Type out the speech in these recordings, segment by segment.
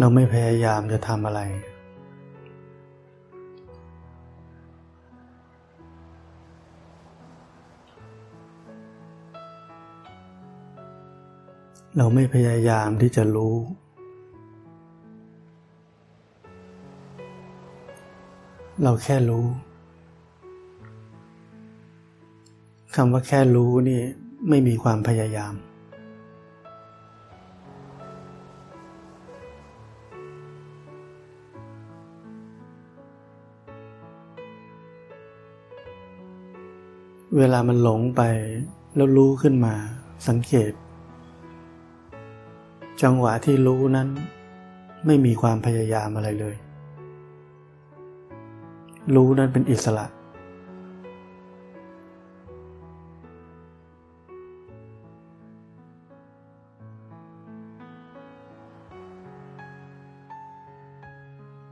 เราไม่พยายามจะทำอะไร เราไม่พยายามที่จะรู้ เราแค่รู้คำว่าแค่รู้นี่ไม่มีความพยายาม เวลามันหลงไปแล้วรู้ขึ้นมา สังเกต จังหวะที่รู้นั้น ไม่มีความพยายามอะไรเลย รู้นั้นเป็นอิสระ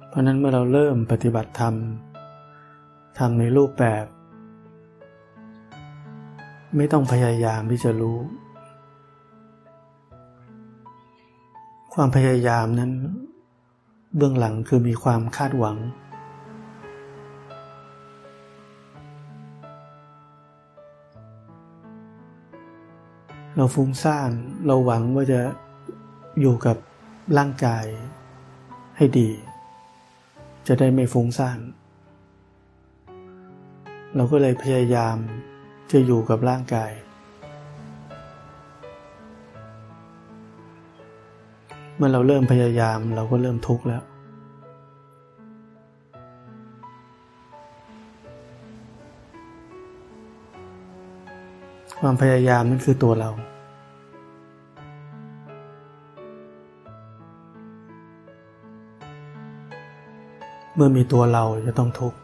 เพราะนั้นเมื่อเราเริ่มปฏิบัติธรรมทำในรูปแบบ ไม่ต้องพยายามที่จะรู้ ความพยายามนั้น เบื้องหลังคือมีความคาดหวัง เราฟุ้งซ่านเราหวังว่าจะอยู่กับร่างกายให้ดี จะได้ไม่ฟุ้งซ่าน เราก็เลยพยายาม จะอยู่กับร่างกาย เมื่อเราเริ่มพยายามเราก็เริ่มทุกข์แล้ว ความพยายามนั่นคือตัวเราเมื่อมีตัวเราจะต้องทุกข์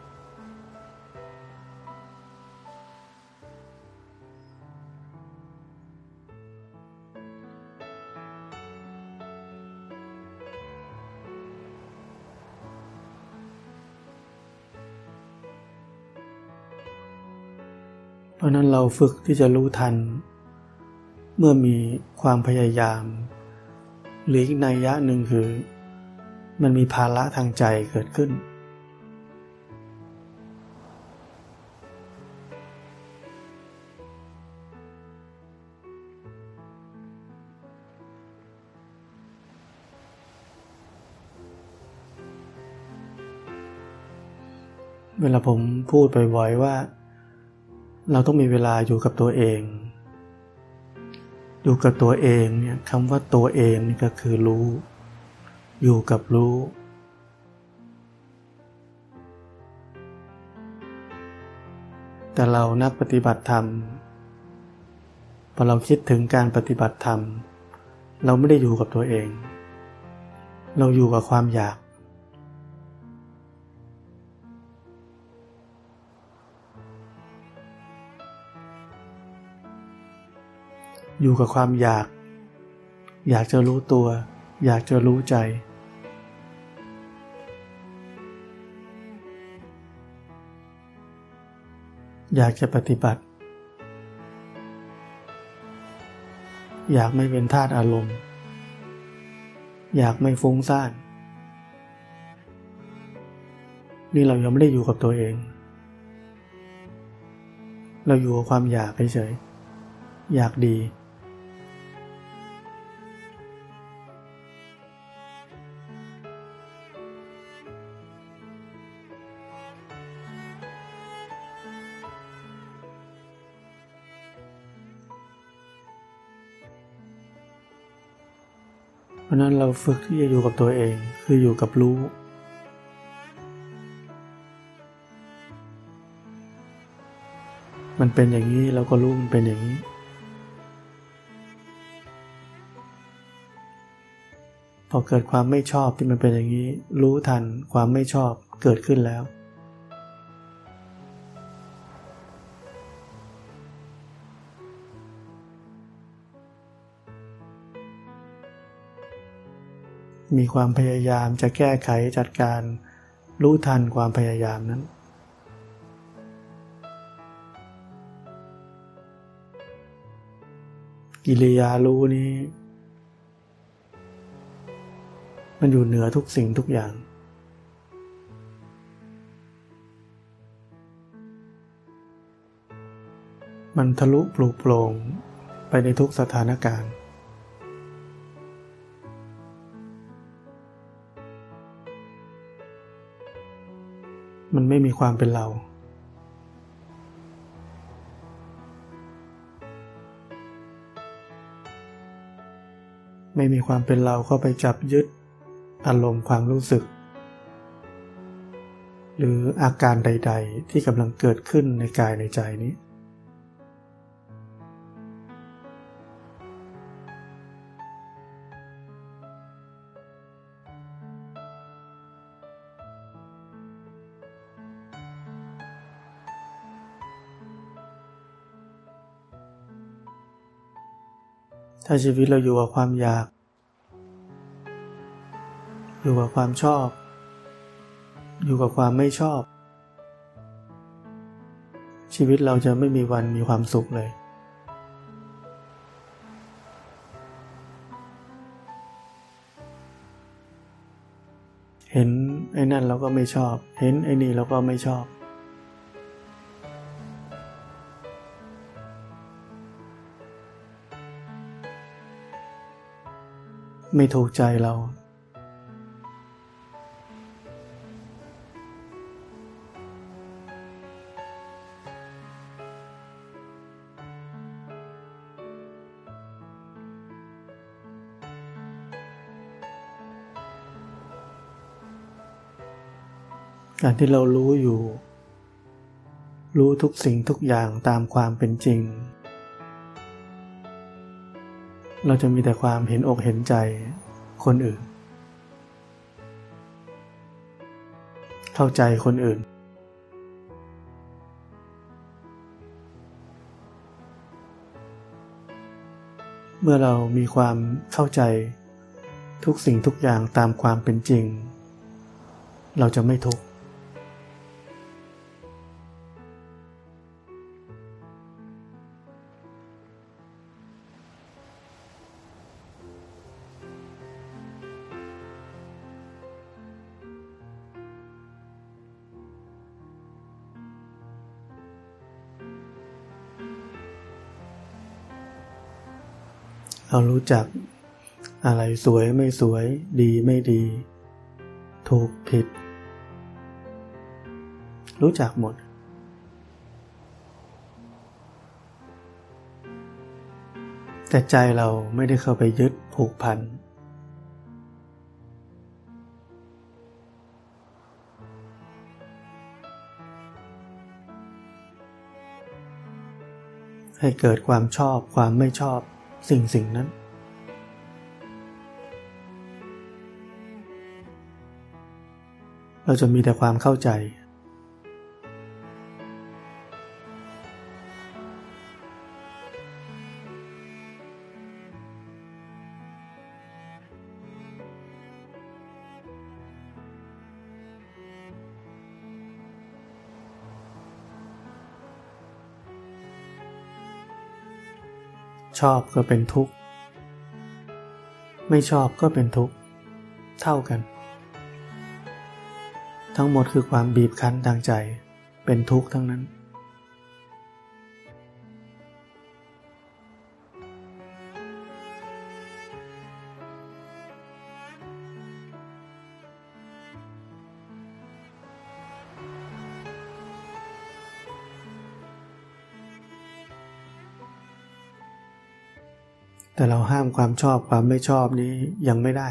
ฝึกที่จะรู้ทัน เมื่อมีความพยายามหรืออีกนัยยะหนึ่งคือ มันมีภาระทางใจเกิดขึ้น เวลาผมพูดบ่อยๆว่า เราต้องมีเวลาอยู่กับตัวเอง อยู่กับตัวเองเนี่ยคำว่าตัวเองนี่ก็คือรู้ อยู่กับรู้ แต่เรานักปฏิบัติธรรมพอเราคิดถึงการปฏิบัติธรรม เราไม่ได้อยู่กับตัวเอง เราอยู่กับความอยาก อยู่กับความอยาก อยากจะรู้ตัว อยากจะรู้ใจอยากจะปฏิบัติ อยากไม่เป็นทาตอารมณ์ อยากไม่ฟุ้งซ่าน นี่เรายังไม่ได้อยู่กับตัวเอง เราอยู่กับความอยากเฉยๆอยากดี ราะนั้นเราฝึกที่จะอยู่กับตัวเองคืออยู่กับรู้ มันเป็นอย่างนี้เราก็รู้มันเป็นอย่างนี้ พอเกิดความไม่ชอบที่มันเป็นอย่างนี้ รู้ทันความไม่ชอบเกิดขึ้นแล้ว มีความพยายามจะแก้ไขจัดการ รู้ทันความพยายามนั้น กิริยารู้นี้ มันอยู่เหนือทุกสิ่งทุกอย่าง มันทะลุปลุกโปร่งไปในทุกสถานการณ์ มันไม่มีความเป็นเรา ไม่มีความเป็นเราเข้าไปจับยึดอารมณ์ความรู้สึก หรืออาการใด ๆ ที่กำลังเกิดขึ้นในกายในใจนี้ ถ้าชีวิตเราอยู่กับความอยาก อยู่กับความชอบ อยู่กับความไม่ชอบ ชีวิตเราจะไม่มีวันมีความสุขเลย เห็นไอ้นั่นเราก็ไม่ชอบ เห็นไอ้นี่เราก็ไม่ชอบ ไม่ถูกใจเรา การที่เรารู้อยู่ รู้ทุกสิ่งทุกอย่างตามความเป็นจริง เราจะมีแต่ความเห็นอกเห็นใจคนอื่น เข้าใจคนอื่น เมื่อเรามีความเข้าใจทุกสิ่งทุกอย่างตามความเป็นจริง เราจะไม่ทุกข์ เรารู้จักอะไรสวยไม่สวย ดีไม่ดี ถูกผิด รู้จักหมด แต่ใจเราไม่ได้เข้าไปยึดผูกพันให้เกิดความชอบความไม่ชอบ สิ่งสิ่งนั้น เราจะมีแต่ความเข้าใจ อบก็เป็นทุกข์ ไม่ชอบก็เป็นทุกข์ เท่ากัน ทั้งหมดคือความบีบคั้นทางใจเป็นทุกข์ทั้งนั้น แต่เราห้ามความชอบความไม่ชอบนี้ยังไม่ได้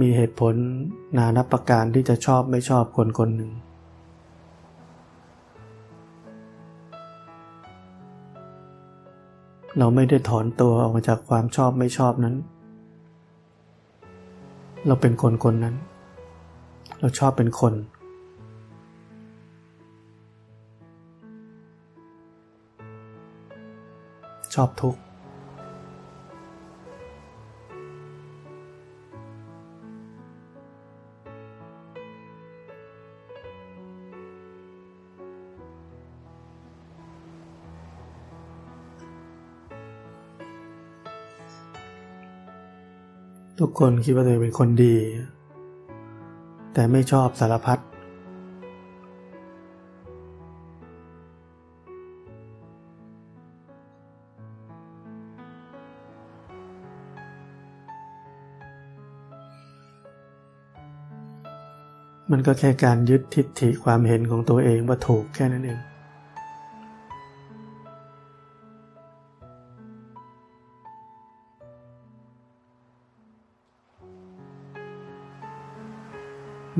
มีเหตุผลนานับประการที่จะชอบไม่ชอบคนคนหนึ่ง เราไม่ได้ถอนตัวออกมาจากความชอบไม่ชอบนั้น เราเป็นคนคนนั้น เราชอบเป็นคน ชอบทุกข์ กคนคิดว่าตัวเองเป็นคนดี แต่ไม่ชอบสารพัดมันก็แค่การยึดทิฏฐิความเห็นของตัวเองว่าถูกแค่นั้นเอง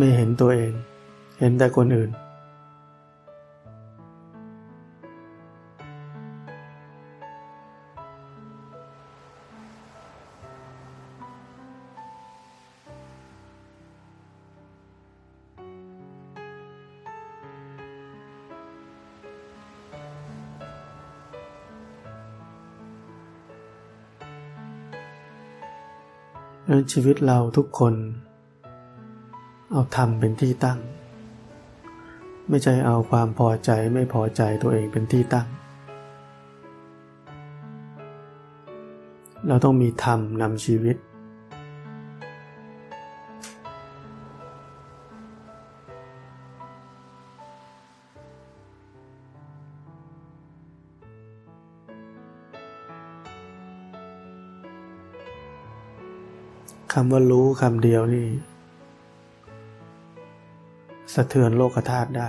ไม่เห็นตัวเอง เห็นแต่คนอื่นนั้นชีวิตเราทุกคน เอาธรรมเป็นที่ตั้ง ไม่ใช่เอาความพอใจไม่พอใจตัวเองเป็นที่ตั้ง เราต้องมีธรรมนำชีวิต คำว่ารู้คำเดียวนี่ะเทือนโลกธาตุได้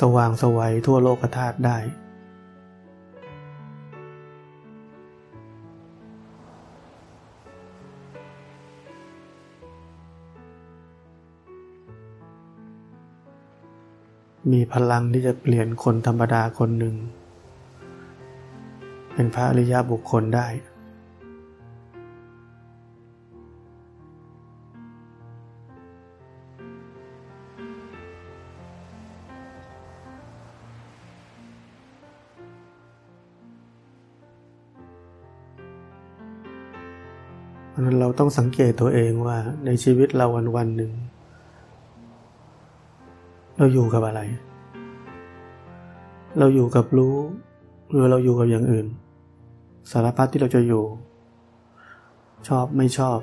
สว่างสวัยทั่วโลกธาตุได้ มีพลังที่จะเปลี่ยนคนธรรมดาคนหนึ่ง เป็นพระอริยบุคคลได้ นั้นเราต้องสังเกตตัวเองว่าในชีวิตเราวันวันหนึ่ง เราอยู่กับอะไร เราอยู่กับรู้หรือเราอยู่กับอย่างอื่น สารพัดที่เราจะอยู่ ชอบไม่ชอบ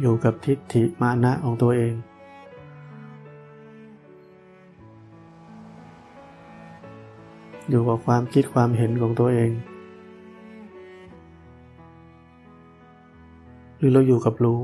อยู่กับทิฏฐิมานะของตัวเองอยู่กับความคิดความเห็นของตัวเอง หรือเราอยู่กับรู้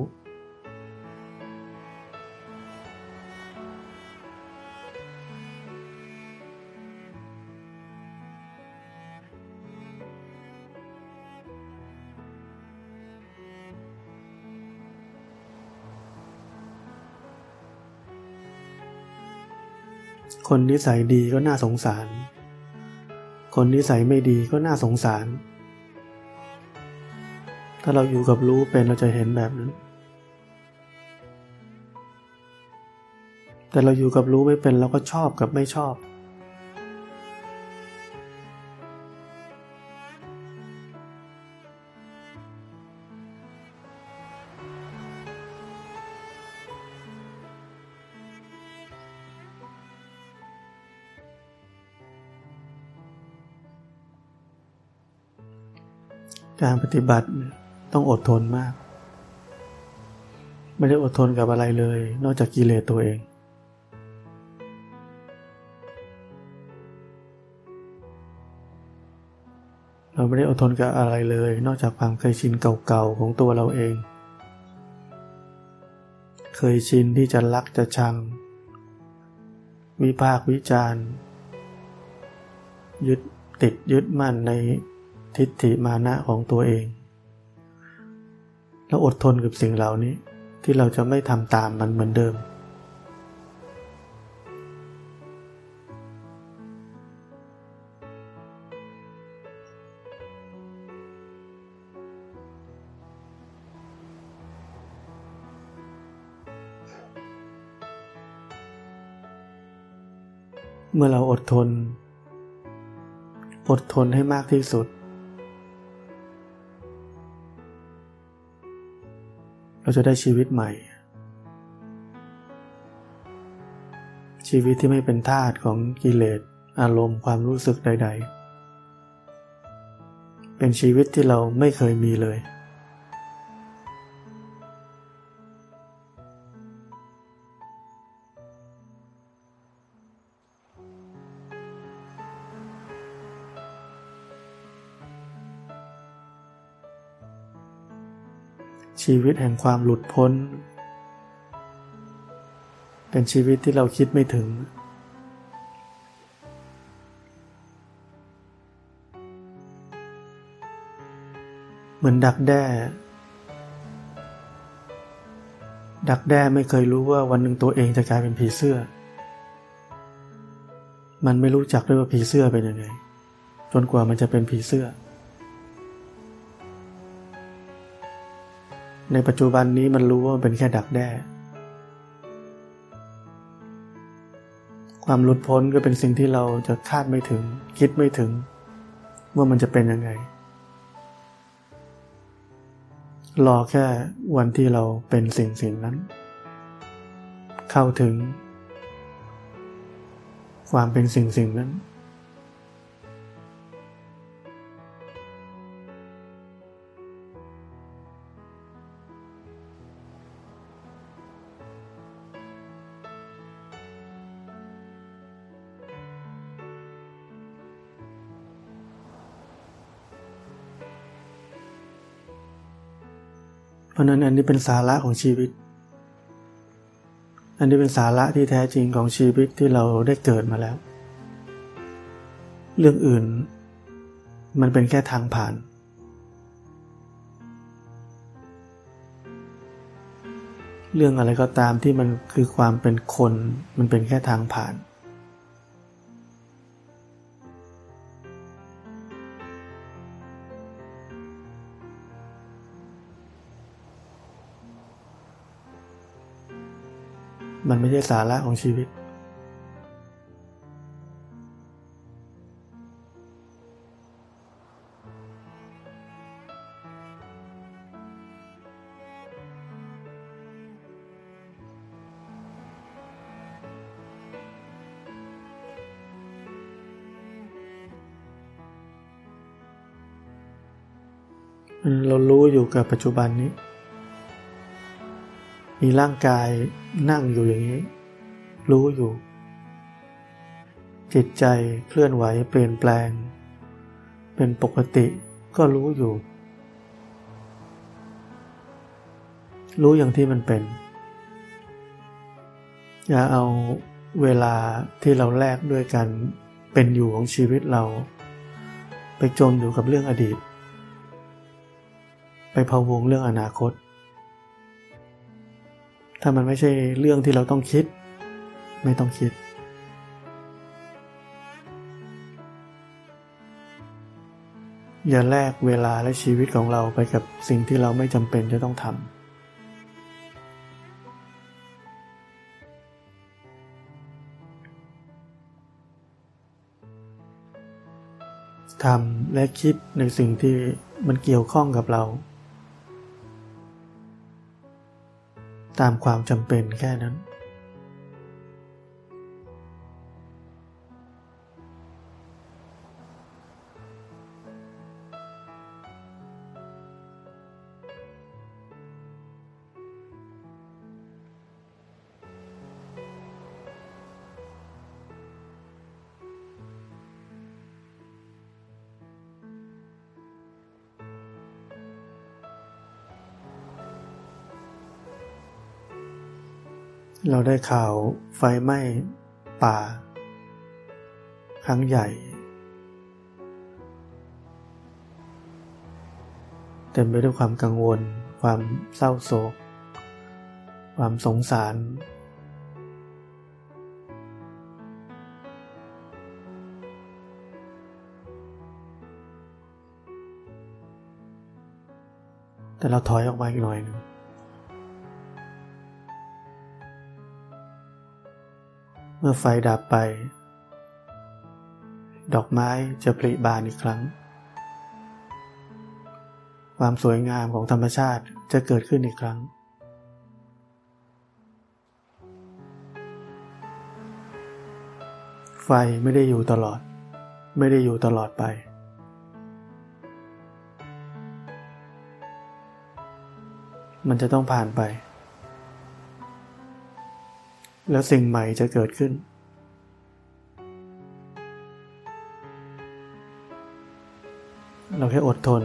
คนนิสัยดีก็น่าสงสาร คนนิสัยไม่ดีก็น่าสงสาร ถ้าเราอยู่กับรู้เป็นเราจะเห็นแบบนั้น แต่เราอยู่กับรู้ไม่เป็นเราก็ชอบกับไม่ชอบ การปฏิบัติ ต้องอดทนมาก ไม่ได้อดทนกับอะไรเลย นอกจากกิเลสตัวเอง เราไม่ได้อดทนกับอะไรเลย นอกจากความเคยชินเก่าๆของตัวเราเอง เคยชินที่จะรักจะชัง วิพากวิจารณ์ยึดติดยึดมั่นในทิฏฐิมานะของตัวเอง แล้วอดทนกับสิ่งเหล่านี้ ที่เราจะไม่ทำตามมันเหมือนเดิม เมื่อเราอดทน อดทนให้มากที่สุด เราจะได้ชีวิตใหม่ ชีวิตที่ไม่เป็นทาสของกิเลสอารมณ์ความรู้สึกใด ๆ เป็นชีวิตที่เราไม่เคยมีเลย ชีวิตแห่งความหลุดพ้น เป็นชีวิตที่เราคิดไม่ถึง เหมือนดักแด้ ดักแด้ไม่เคยรู้ว่าวันหนึ่งตัวเองจะกลายเป็นผีเสื้อ มันไม่รู้จักด้วยว่าผีเสื้อเป็นยังไง จนกว่ามันจะเป็นผีเสื้อ ในปัจจุบันนี้มันรู้ว่ามันเป็นแค่ดักแด้ ความหลุดพ้นก็เป็นสิ่งที่เราจะคาดไม่ถึง คิดไม่ถึง ว่ามันจะเป็นยังไง รอแค่วันที่เราเป็นสิ่งสิ่งนั้น เข้าถึง ความเป็นสิ่งสิ่งนั้น ราะนั้นอันนี้เป็นสาระของชีวิต อันนี้เป็นสาระที่แท้จริงของชีวิตที่เราได้เกิดมาแล้ว เรื่องอื่น มันเป็นแค่ทางผ่าน เรื่องอะไรก็ตามที่มันคือความเป็นคน มันเป็นแค่ทางผ่าน มันไม่ใช่สาระของชีวิต เรารู้อยู่กับปัจจุบันนี้ มีร่างกายนั่งอยู่อย่างนี้ รู้อยู่ จิตใจเคลื่อนไหวเปลี่ยนแปลง เป็นปกติก็รู้อยู่ รู้อย่างที่มันเป็น อย่าเอาเวลาที่เราแลกด้วยกันเป็นอยู่ของชีวิตเรา ไปจมอยู่กับเรื่องอดีต ไปพะวงเรื่องอนาคต ถ้ามันไม่ใช่เรื่องที่เราต้องคิด ไม่ต้องคิด อย่าแลกเวลาและชีวิตของเราไปกับสิ่งที่เราไม่จำเป็นจะต้องทำทำและคิดในสิ่งที่มันเกี่ยวข้องกับเรา ตามความจำเป็นแค่นั้น เราได้ข่าวไฟไหม้ป่า ครั้งใหญ่ เต็มไปด้วยความกังวล ความเศร้าโศก ความสงสาร แต่เราถอยออกมาอีกหน่อยหนึ่ง เมื่อไฟดับไป ดอกไม้จะผลิบานอีกครั้ง ความสวยงามของธรรมชาติจะเกิดขึ้นอีกครั้ง ไฟไม่ได้อยู่ตลอด ไม่ได้อยู่ตลอดไปมันจะต้องผ่านไป แล้วสิ่งใหม่จะเกิดขึ้น เราแค่อดทน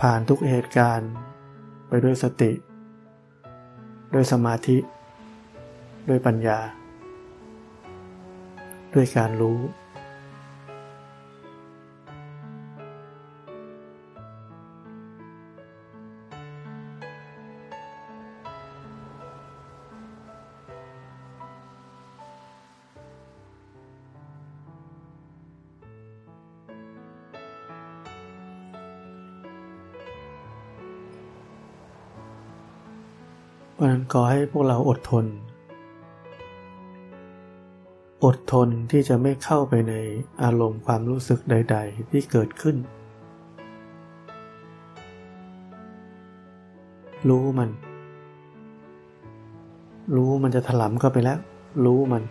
ผ่านทุกเหตุการณ์ ไปด้วยสติ ด้วยสมาธิ ด้วยปัญญา ด้วยการรู้ ขอให้พวกเราอดทน อดทนที่จะไม่เข้าไปในอารมณ์ความรู้สึกใด ๆ ที่เกิดขึ้น รู้มัน รู้มันจะถลำเข้าไปแล้ว รู้มัน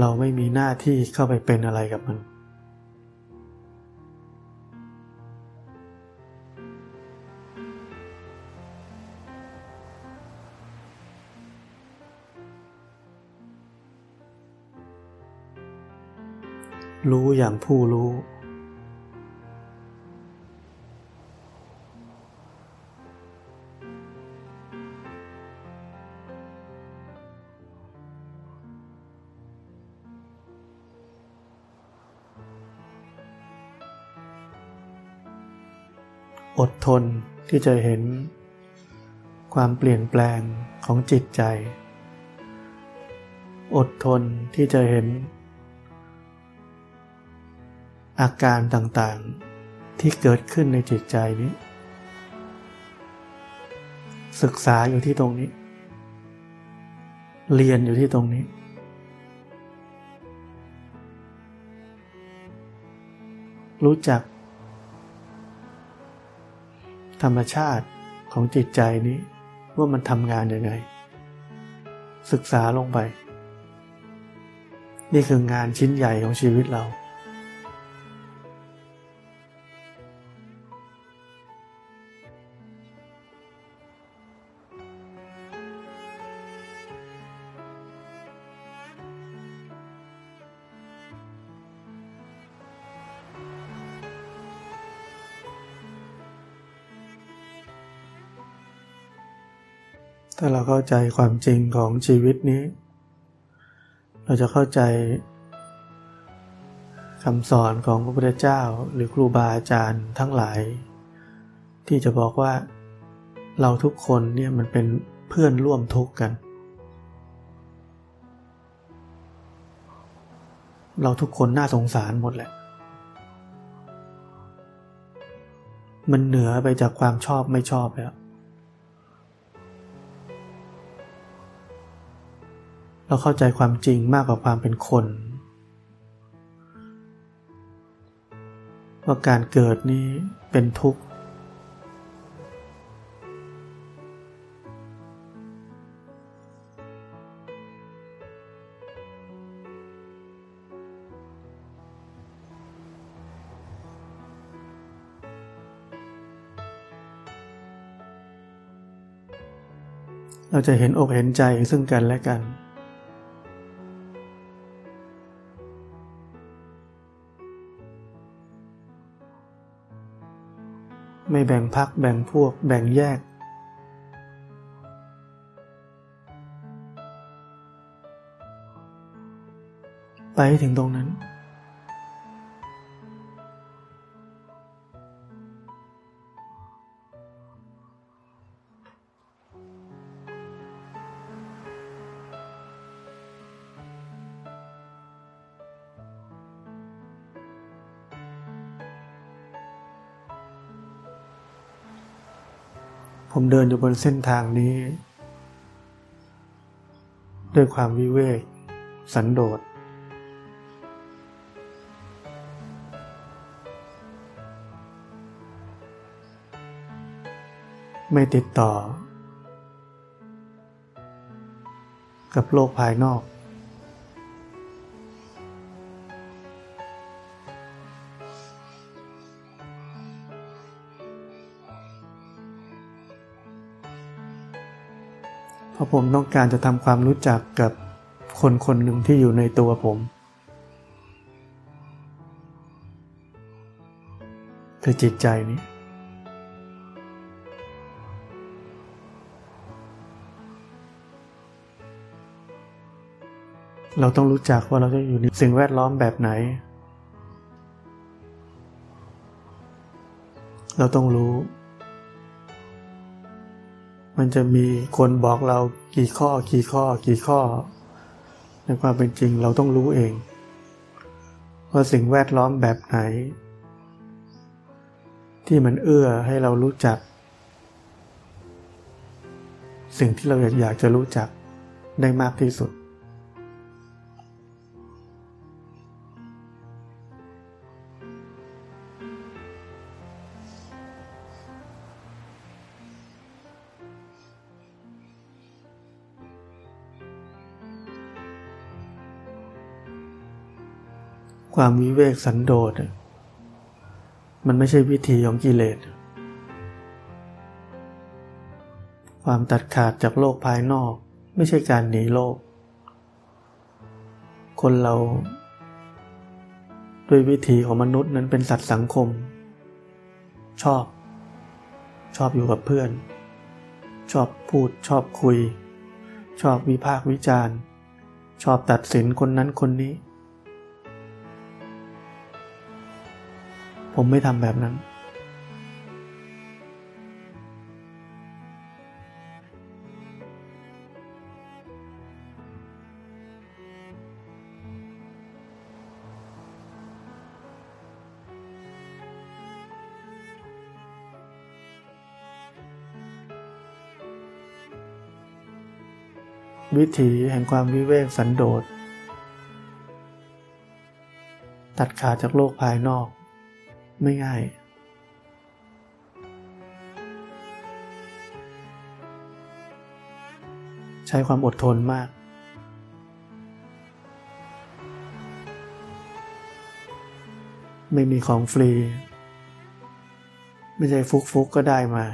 เราไม่มีหน้าที่เข้าไปเป็นอะไรกับมัน รู้อย่างผู้รู้ อดทนที่จะเห็นความเปลี่ยนแปลงของจิตใจ อดทนที่จะเห็น อาการต่างๆที่เกิดขึ้นในจิตใจนี้ ศึกษาอยู่ที่ตรงนี้ เรียนอยู่ที่ตรงนี้ รู้จัก ธรรมชาติของจิตใจนี้ว่ามันทำงานยังไง ศึกษาลงไป นี่คืองานชิ้นใหญ่ของชีวิตเรา ถ้าเราเข้าใจความจริงของชีวิตนี้ เราจะเข้าใจคำสอนของพระพุทธเจ้าหรือครูบาอาจารย์ทั้งหลาย ที่จะบอกว่าเราทุกคนเนี่ยมันเป็นเพื่อนร่วมทุกข์กัน เราทุกคนน่าสงสารหมดแหละ มันเหนือไปจากความชอบไม่ชอบแล้ว เราเข้าใจความจริงมากกว่าความเป็นคนว่าการเกิดนี้เป็นทุกข์ เราจะเห็นอกเห็นใจซึ่งกันและกัน ไม่แบ่งพักแบ่งพวกแบ่งแยก ไปถึงตรงนั้น เดินอยู่บนเส้นทางนี้ ด้วยความวิเวก สันโดษ ไม่ติดต่อ กับโลกภายนอก ผมต้องการจะทำความรู้จักกับคนคนหนึ่งที่อยู่ในตัวผม คือจิตใจนี้เราต้องรู้จักว่าเราจะอยู่ในสิ่งแวดล้อมแบบไหน เราต้องรู้ มันจะมีคนบอกเรากี่ข้อกี่ข้อกี่ข้อ ในความเป็นจริงเราต้องรู้เอง ว่าสิ่งแวดล้อมแบบไหน ที่มันเอื้อให้เรารู้จัก สิ่งที่เราอยากจะรู้จักได้มากที่สุด ความวิเวกสันโดษมันไม่ใช่วิธีของกิเลส ความตัดขาดจากโลกภายนอกไม่ใช่การหนีโลก คนเรา ด้วยวิธีของมนุษย์นั้นเป็นสัตว์สังคม ชอบ ชอบอยู่กับเพื่อน ชอบพูดชอบคุย ชอบวิพากษ์วิจารณ์ ชอบตัดสินคนนั้นคนนี้ ผมไม่ทำแบบนั้น วิถีแห่งความวิเวกสันโดษตัดขาดจากโลกภายนอก ไม่ง่ายใช้ความอดทนมาก ไม่มีของฟรี ไม่ใช่ฟุกฟุกก็ได้มา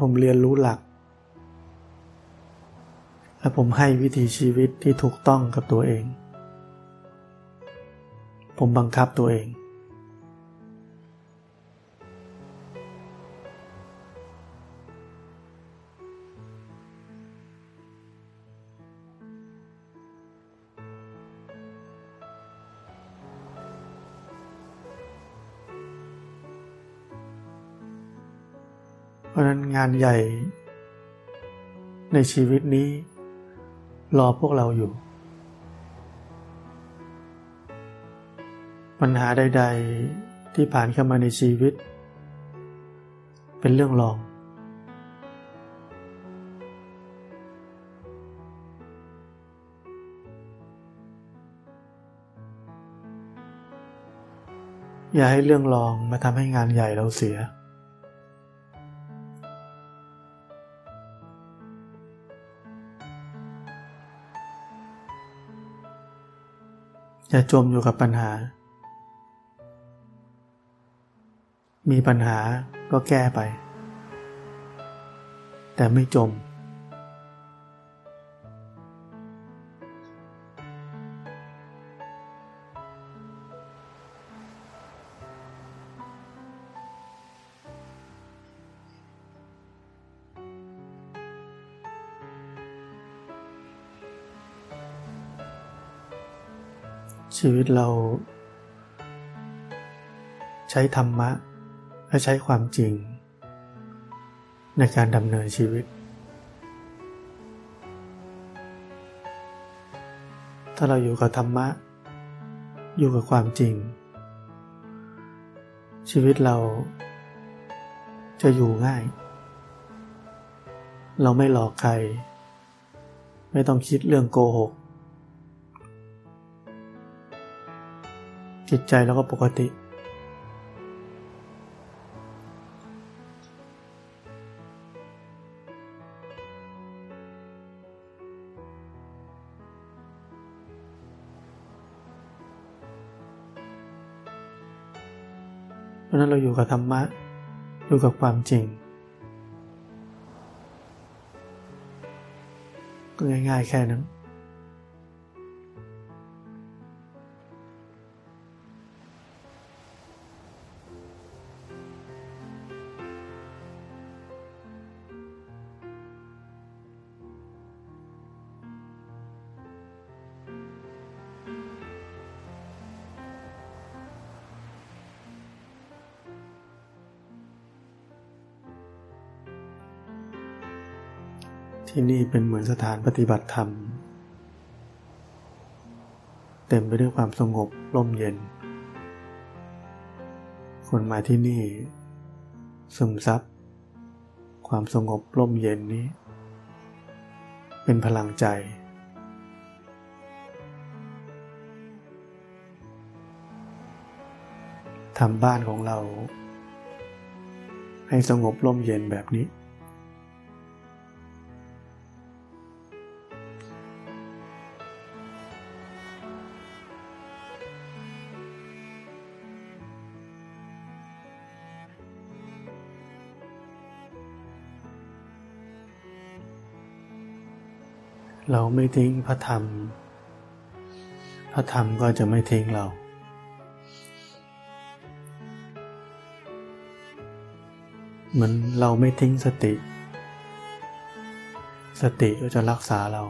ผมเรียนรู้หลัก และผมให้วิถีชีวิตที่ถูกต้องกับตัวเอง ผมบังคับตัวเองเพราะนั้นงานใหญ่ ในชีวิตนี้ รอพวกเราอยู่ ปัญหาใด ๆ ที่ผ่านเข้ามาในชีวิต เป็นเรื่องรอง อย่าให้เรื่องรองมาทำให้งานใหญ่เราเสีย อย่าจมอยู่กับปัญหา มีปัญหาก็แก้ไป แต่ไม่จม ชีวิตเรา ใช้ธรรมะ และใช้ความจริง ในการดำเนินชีวิต ถ้าเราอยู่กับธรรมะ อยู่กับความจริง ชีวิตเราจะอยู่ง่าย เราไม่หลอกใคร ไม่ต้องคิดเรื่องโกหก จิตใจเราก็ปกติ เพราะนั้นเราอยู่กับธรรมะ อยู่กับความจริง ก็ง่ายๆแค่นั้น ที่นี่เป็นเหมือนสถานปฏิบัติธรรม เต็มไปด้วยความสงบร่มเย็น คนมาที่นี่ ซึมซับความสงบร่มเย็นนี้ เป็นพลังใจ ทำบ้านของเรา ให้สงบร่มเย็นแบบนี้ เราไม่ทิ้งพระธรรม พระธรรมก็จะไม่ทิ้งเรา เหมือนเราไม่ทิ้งสติ สติก็จะรักษาเรา